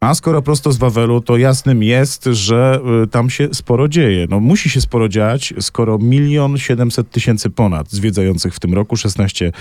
A skoro prosto z Wawelu, to jasnym jest, że y, tam się sporo dzieje. No musi się sporo dziać, skoro milion siedemset tysięcy ponad zwiedzających w tym roku, 16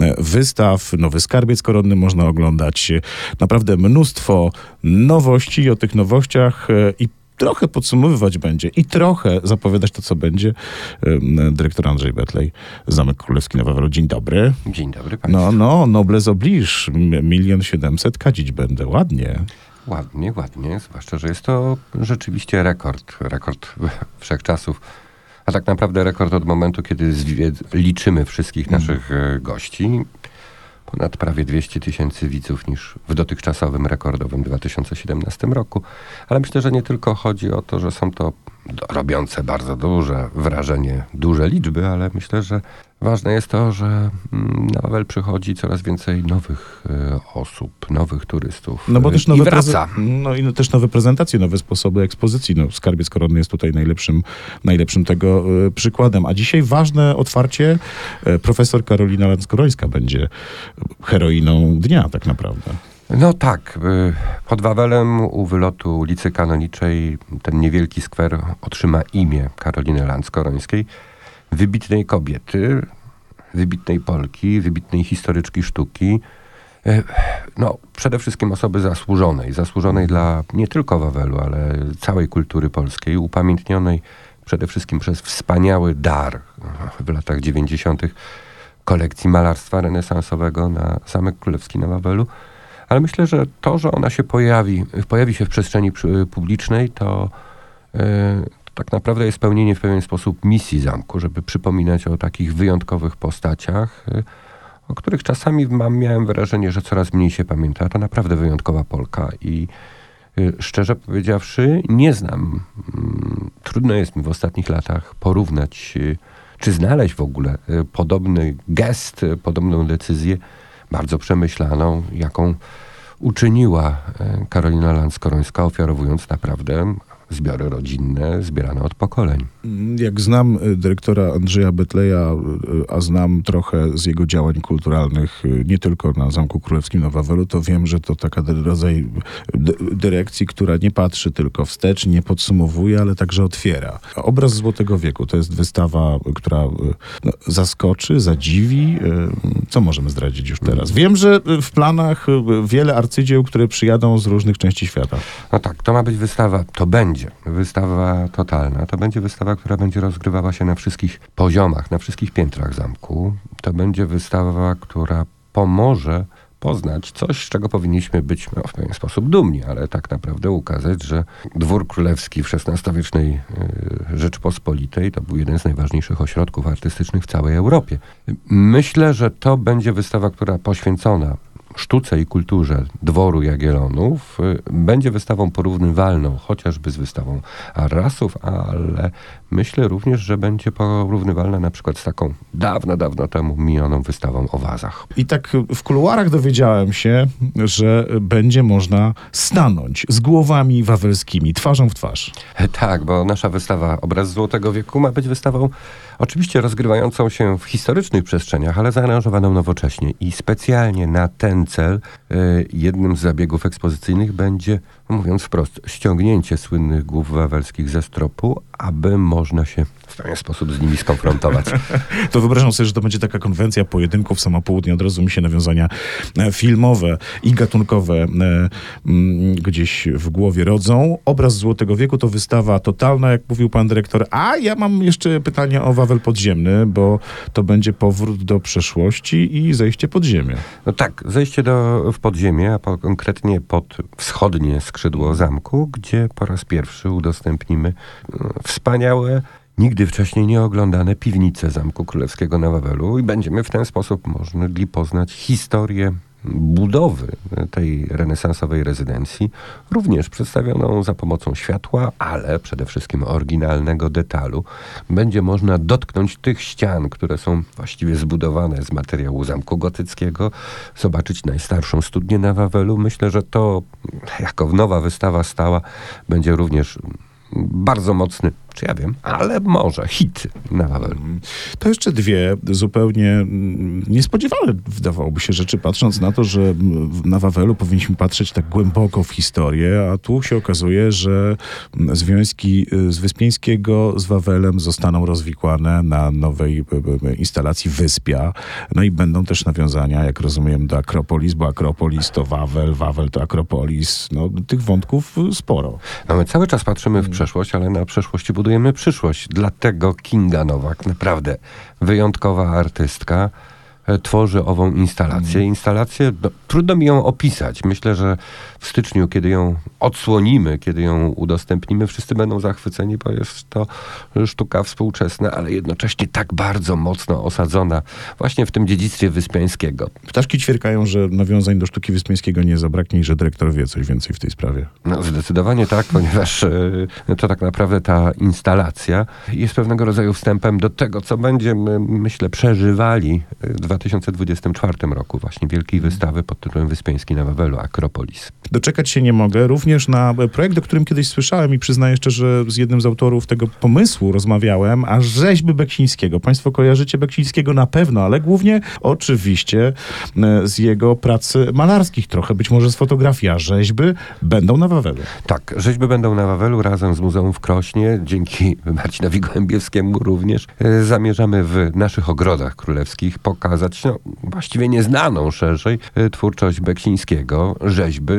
e, wystaw, nowy skarbiec koronny można oglądać. Naprawdę mnóstwo nowości i o tych nowościach e, i trochę podsumowywać będzie i trochę zapowiadać to, co będzie. E, Dyrektor Andrzej Betlej, Zamek Królewski na Wawelu. Dzień dobry. Dzień dobry Państwu. No, no, nobles oblige. Milion siedemset kadzić będę. Ładnie. Ładnie, ładnie, zwłaszcza, że jest to rzeczywiście rekord, rekord wszechczasów, a tak naprawdę rekord od momentu, kiedy liczymy wszystkich Mhm. naszych e, gości. Ponad prawie 200 tysięcy widzów niż w dotychczasowym rekordowym 2017 roku. Ale myślę, że nie tylko chodzi o to, że są to robiące bardzo duże wrażenie, duże liczby, ale myślę, że ważne jest to, że mm, na Wawel przychodzi coraz więcej nowych e, osób, nowych turystów. No bo e, też i nowe, wraca. no i no też nowe prezentacje, nowe sposoby ekspozycji. No, Skarbiec Koronny jest tutaj najlepszym, najlepszym tego e, przykładem. A dzisiaj ważne otwarcie. Profesor Karolina Lanskorońska będzie heroiną dnia tak naprawdę. No tak, y, pod Wawelem u wylotu ulicy Kanoniczej ten niewielki skwer otrzyma imię Karoliny Landskorońskiej, wybitnej kobiety, wybitnej Polki, wybitnej historyczki sztuki, y, no przede wszystkim osoby zasłużonej, zasłużonej dla nie tylko Wawelu, ale całej kultury polskiej, upamiętnionej przede wszystkim przez wspaniały dar w latach 90. kolekcji malarstwa renesansowego na Zamek Królewski na Wawelu. Ale myślę, że to, że ona się pojawi, pojawi się w przestrzeni publicznej, to, e, to tak naprawdę jest spełnienie w pewien sposób misji zamku, żeby przypominać o takich wyjątkowych postaciach, e, o których czasami mam, miałem wrażenie, że coraz mniej się pamięta. To naprawdę wyjątkowa Polka i e, szczerze powiedziawszy, nie znam. mm, Trudno jest mi w ostatnich latach porównać, czy znaleźć w ogóle podobny gest, podobną decyzję, bardzo przemyślaną, jaką uczyniła e, Karolina Landskorońska, ofiarowując naprawdę zbiory rodzinne zbierane od pokoleń. Jak znam y, dyrektora Andrzeja Betleja, y, a znam trochę z jego działań kulturalnych, y, nie tylko na Zamku Królewskim na Wawelu, to wiem, że to taka rodzaj dy- dyrekcji, która nie patrzy tylko wstecz, nie podsumowuje, ale także otwiera. Obraz Złotego Wieku to jest wystawa, y, która y, no, zaskoczy, zadziwi. y, Co możemy zdradzić już teraz? Wiem, że y, w planach y, wiele arcydzieł, które przyjadą z różnych części świata. No tak, to ma być wystawa, to będzie wystawa totalna. To będzie wystawa, która będzie rozgrywała się na wszystkich poziomach, na wszystkich piętrach zamku. To będzie wystawa, która pomoże poznać coś, z czego powinniśmy być no, w pewien sposób dumni, ale tak naprawdę ukazać, że dwór królewski w XVI-wiecznej y, Rzeczpospolitej to był jeden z najważniejszych ośrodków artystycznych w całej Europie. Myślę, że to będzie wystawa, która poświęcona sztuce i kulturze dworu Jagiellonów y, będzie wystawą porównywalną chociażby z wystawą Arrasów, ale myślę również, że będzie porównywalna na przykład z taką dawno, dawno temu minioną wystawą o wazach. I tak w kuluarach dowiedziałem się, że będzie można stanąć z głowami wawelskimi, twarzą w twarz. Tak, bo nasza wystawa Obraz Złotego Wieku ma być wystawą oczywiście rozgrywającą się w historycznych przestrzeniach, ale zaaranżowaną nowocześnie. I specjalnie na ten cel y, jednym z zabiegów ekspozycyjnych będzie, no mówiąc wprost, ściągnięcie słynnych głów wawelskich ze stropu, aby można się w pewien sposób z nimi skonfrontować. To wyobrażam sobie, że to będzie taka konwencja pojedynków samopołudnie. Od razu mi się nawiązania e, filmowe i gatunkowe e, mm, gdzieś w głowie rodzą. Obraz Złotego Wieku to wystawa totalna, jak mówił pan dyrektor. A ja mam jeszcze pytanie o Wawel Podziemny, bo to będzie powrót do przeszłości i zejście pod ziemię. No tak, zejście do, w podziemie, a po, konkretnie pod wschodnie skrzydło zamku, gdzie po raz pierwszy udostępnimy e, wspaniałe, nigdy wcześniej nieoglądane piwnice Zamku Królewskiego na Wawelu i będziemy w ten sposób mogli poznać historię budowy tej renesansowej rezydencji, również przedstawioną za pomocą światła, ale przede wszystkim oryginalnego detalu. Będzie można dotknąć tych ścian, które są właściwie zbudowane z materiału zamku gotyckiego, zobaczyć najstarszą studnię na Wawelu. Myślę, że to jako nowa wystawa stała będzie również bardzo mocny Czy ja wiem? Ale może. Hit na Wawelu. To jeszcze dwie zupełnie mm, niespodziewane wydawałoby się rzeczy, patrząc na to, że mm, na Wawelu powinniśmy patrzeć tak głęboko w historię, a tu się okazuje, że mm, związki y, z Wyspiańskiego z Wawelem zostaną rozwikłane na nowej y, y, instalacji Wyspia. No i będą też nawiązania, jak rozumiem, do Akropolis, bo Akropolis to Wawel, Wawel to Akropolis. No, tych wątków sporo. No my cały czas patrzymy w przeszłość, ale na przeszłości budujemy przyszłość. Dlatego Kinga Nowak, naprawdę wyjątkowa artystka, tworzy ową instalację. Instalację, no, trudno mi ją opisać. Myślę, że w styczniu, kiedy ją odsłonimy, kiedy ją udostępnimy, wszyscy będą zachwyceni, bo jest to sztuka współczesna, ale jednocześnie tak bardzo mocno osadzona właśnie w tym dziedzictwie wyspiańskiego. Ptaszki ćwierkają, że nawiązań do sztuki Wyspiańskiego nie zabraknie i że dyrektor wie coś więcej w tej sprawie. No, zdecydowanie tak, ponieważ e, to tak naprawdę ta instalacja jest pewnego rodzaju wstępem do tego, co będziemy, myślę, przeżywali w 2024 roku, właśnie wielkiej wystawy pod tytułem Wyspiański na Wawelu, Akropolis. Doczekać się nie mogę, również na projekt, o którym kiedyś słyszałem i przyznaję szczerze, z jednym z autorów tego pomysłu rozmawiałem, a rzeźby Beksińskiego. Państwo kojarzycie Beksińskiego na pewno, ale głównie oczywiście e, z jego pracy malarskich trochę, być może z fotografii, a rzeźby będą na Wawelu. Tak, rzeźby będą na Wawelu razem z Muzeum w Krośnie. Dzięki Marcinowi Gołębiewskiemu również e, zamierzamy w naszych ogrodach królewskich pokazać no, właściwie nieznaną szerzej e, twórczość Beksińskiego, rzeźby.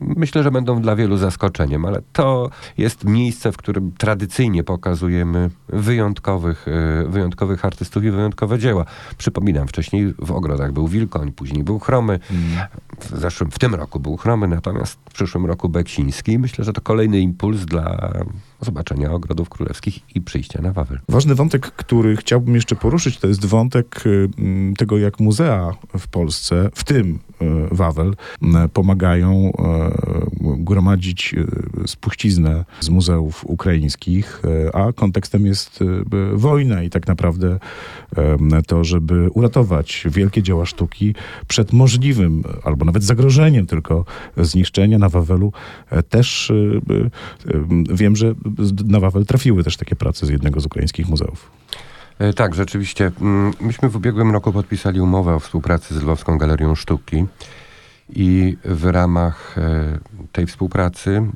Myślę, że będą dla wielu zaskoczeniem, ale to jest miejsce, w którym tradycyjnie pokazujemy wyjątkowych, e, wyjątkowych artystów i wyjątkowe dzieła. Przypominam, wcześniej w ogrodach był Wilkoń, później był Chromy. W, zeszłym, w tym roku był Chromy, natomiast w przyszłym roku Beksiński. Myślę, że to kolejny impuls dla zobaczenia ogrodów królewskich i przyjścia na Wawel. Ważny wątek, który chciałbym jeszcze poruszyć, to jest wątek y, tego, jak muzea w Polsce, w tym y, Wawel, pomagają y, gromadzić spuściznę z muzeów ukraińskich, a kontekstem jest wojna i tak naprawdę to, żeby uratować wielkie dzieła sztuki przed możliwym, albo nawet zagrożeniem tylko zniszczenia na Wawelu, e, też wiem, że na Wawel trafiły też takie prace z jednego z ukraińskich muzeów. E, Tak, rzeczywiście. Mm, Myśmy w ubiegłym roku podpisali umowę o współpracy z Lwowską Galerią Sztuki i w ramach e, tej współpracy mm,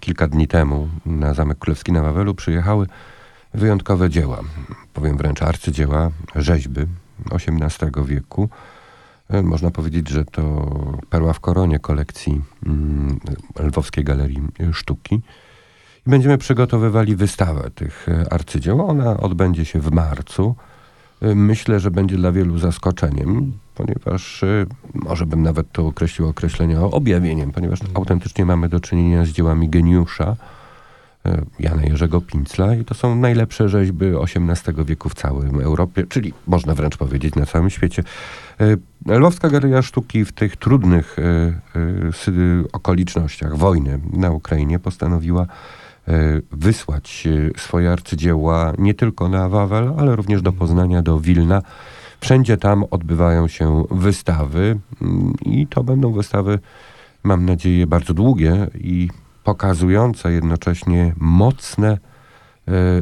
kilka dni temu na Zamek Królewski na Wawelu przyjechały wyjątkowe dzieła, powiem wręcz arcydzieła, rzeźby XVIII wieku. E, Można powiedzieć, że to perła w koronie kolekcji mm, Lwowskiej Galerii Sztuki. I będziemy przygotowywali wystawę tych e, arcydzieł. Ona odbędzie się w marcu. E, Myślę, że będzie dla wielu zaskoczeniem, ponieważ e, może bym nawet to określił określenie objawieniem, ponieważ autentycznie mamy do czynienia z dziełami geniusza Jana Jerzego Pincla i to są najlepsze rzeźby XVIII wieku w całym Europie, czyli można wręcz powiedzieć na całym świecie. Lwowska Galeria Sztuki w tych trudnych okolicznościach wojny na Ukrainie postanowiła wysłać e, swoje arcydzieła nie tylko na Wawel, ale również do Poznania, do Wilna. Wszędzie tam odbywają się wystawy mm, i to będą wystawy, mam nadzieję, bardzo długie i pokazujące jednocześnie mocne e,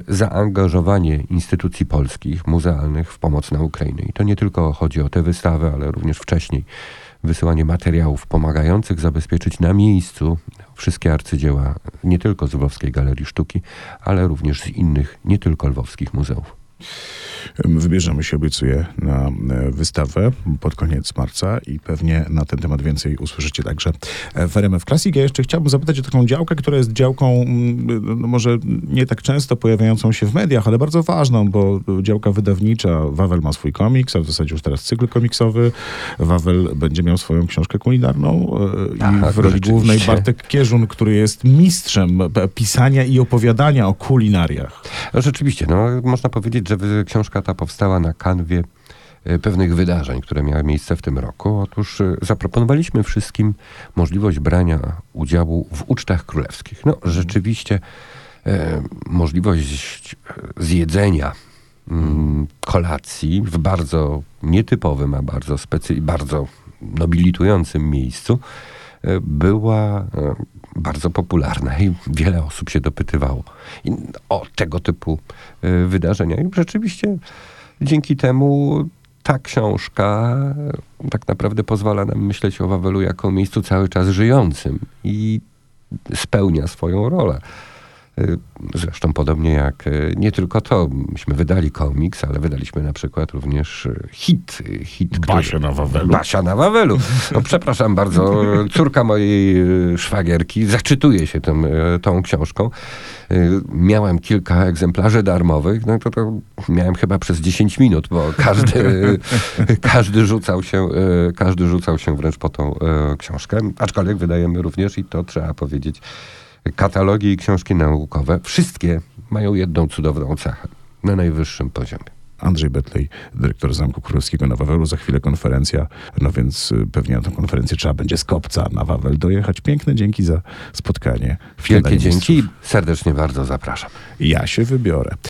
zaangażowanie instytucji polskich, muzealnych w pomoc na Ukrainę. I to nie tylko chodzi o te wystawy, ale również wcześniej wysyłanie materiałów pomagających zabezpieczyć na miejscu wszystkie arcydzieła, nie tylko z Lwowskiej Galerii Sztuki, ale również z innych, nie tylko lwowskich muzeów. Wybierzemy się, obiecuję, na e, wystawę pod koniec marca i pewnie na ten temat więcej usłyszycie także e, w RMF Classic. Ja jeszcze chciałbym zapytać o taką działkę, która jest działką mm, no może nie tak często pojawiającą się w mediach, ale bardzo ważną, bo działka wydawnicza, Wawel ma swój komiks, a w zasadzie już teraz cykl komiksowy. Wawel będzie miał swoją książkę kulinarną e, i Tak, w roli głównej Bartek Kierzun, który jest mistrzem pisania i opowiadania o kulinariach. No rzeczywiście, no, można powiedzieć, że książka ta powstała na kanwie e, pewnych wydarzeń, które miały miejsce w tym roku. Otóż e, zaproponowaliśmy wszystkim możliwość brania udziału w ucztach królewskich. No rzeczywiście e, możliwość e, zjedzenia mm, kolacji w bardzo nietypowym, a bardzo specy- bardzo nobilitującym miejscu była bardzo popularna i wiele osób się dopytywało o tego typu y, wydarzenia. I rzeczywiście dzięki temu ta książka tak naprawdę pozwala nam myśleć o Wawelu jako o miejscu cały czas żyjącym i spełnia swoją rolę. Y, Zresztą podobnie jak y, nie tylko to, myśmy wydali komiks, ale wydaliśmy na przykład również y, hit. hit Basia na Wawelu. Basia na Wawelu. No, przepraszam bardzo, córka mojej szwagierki zaczytuje się tym, tą książką. Miałem kilka egzemplarzy darmowych, no to, to miałem chyba przez 10 minut, bo każdy, każdy, rzucał się, każdy rzucał się wręcz po tą książkę. Aczkolwiek wydajemy również, i to trzeba powiedzieć, katalogi i książki naukowe. Wszystkie mają jedną cudowną cechę. Na najwyższym poziomie. Andrzej Betlej, dyrektor Zamku Królewskiego na Wawelu. Za chwilę konferencja, no więc y, pewnie na tę konferencję trzeba będzie z Kopca na Wawel dojechać. Piękne dzięki za spotkanie. w Wielkie dzięki serdecznie bardzo zapraszam. Ja się wybiorę.